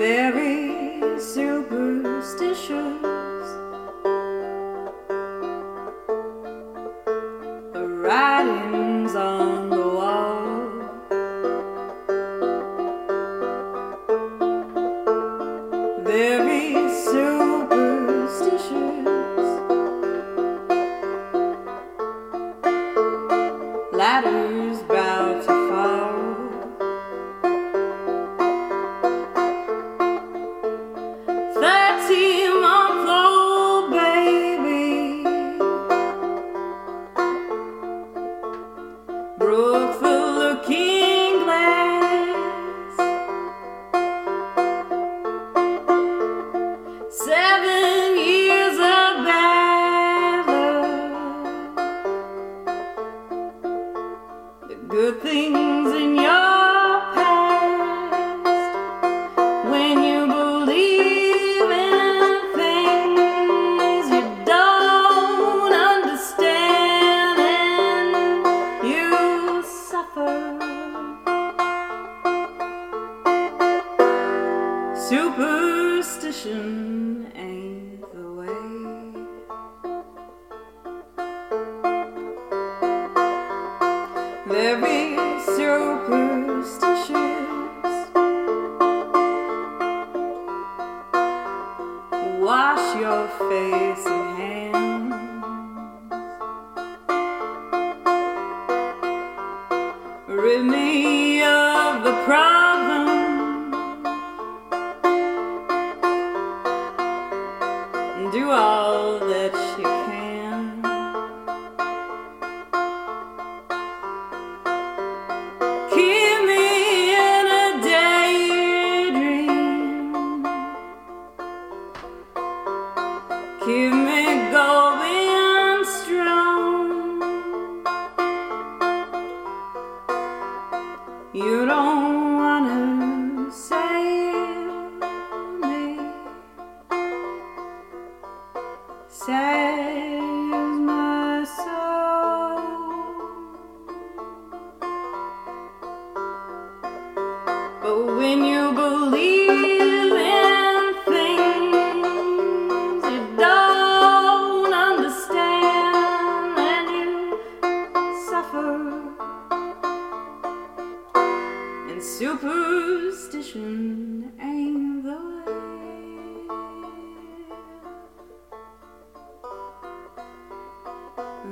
very superstitious. The writings on the wall. Very superstitious. Ladders broke the looking glass. Seven years of luck. The good things in your Superstition ain't the way. Very superstitions Wash your face and hands. Rid Do all that you can. Keep me in a daydream. Keep me going strong. You don't Saves my soul. But when you believe in things you don't understand, then you suffer. And superstition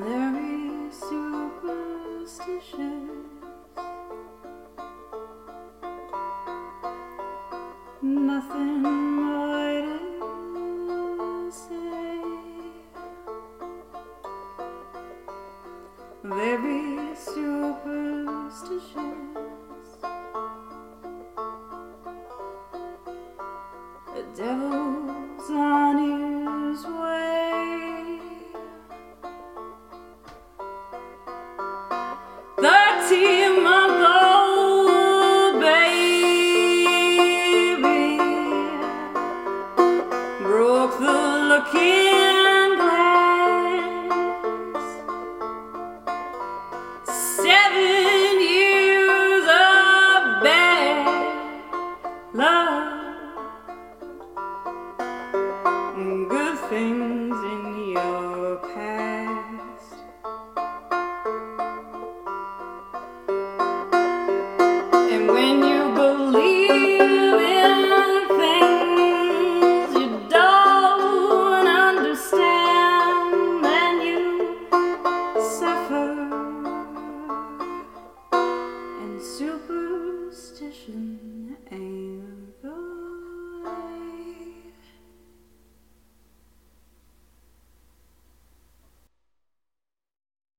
Very superstitious. Nothing more to say. Very superstitious. The devil's looking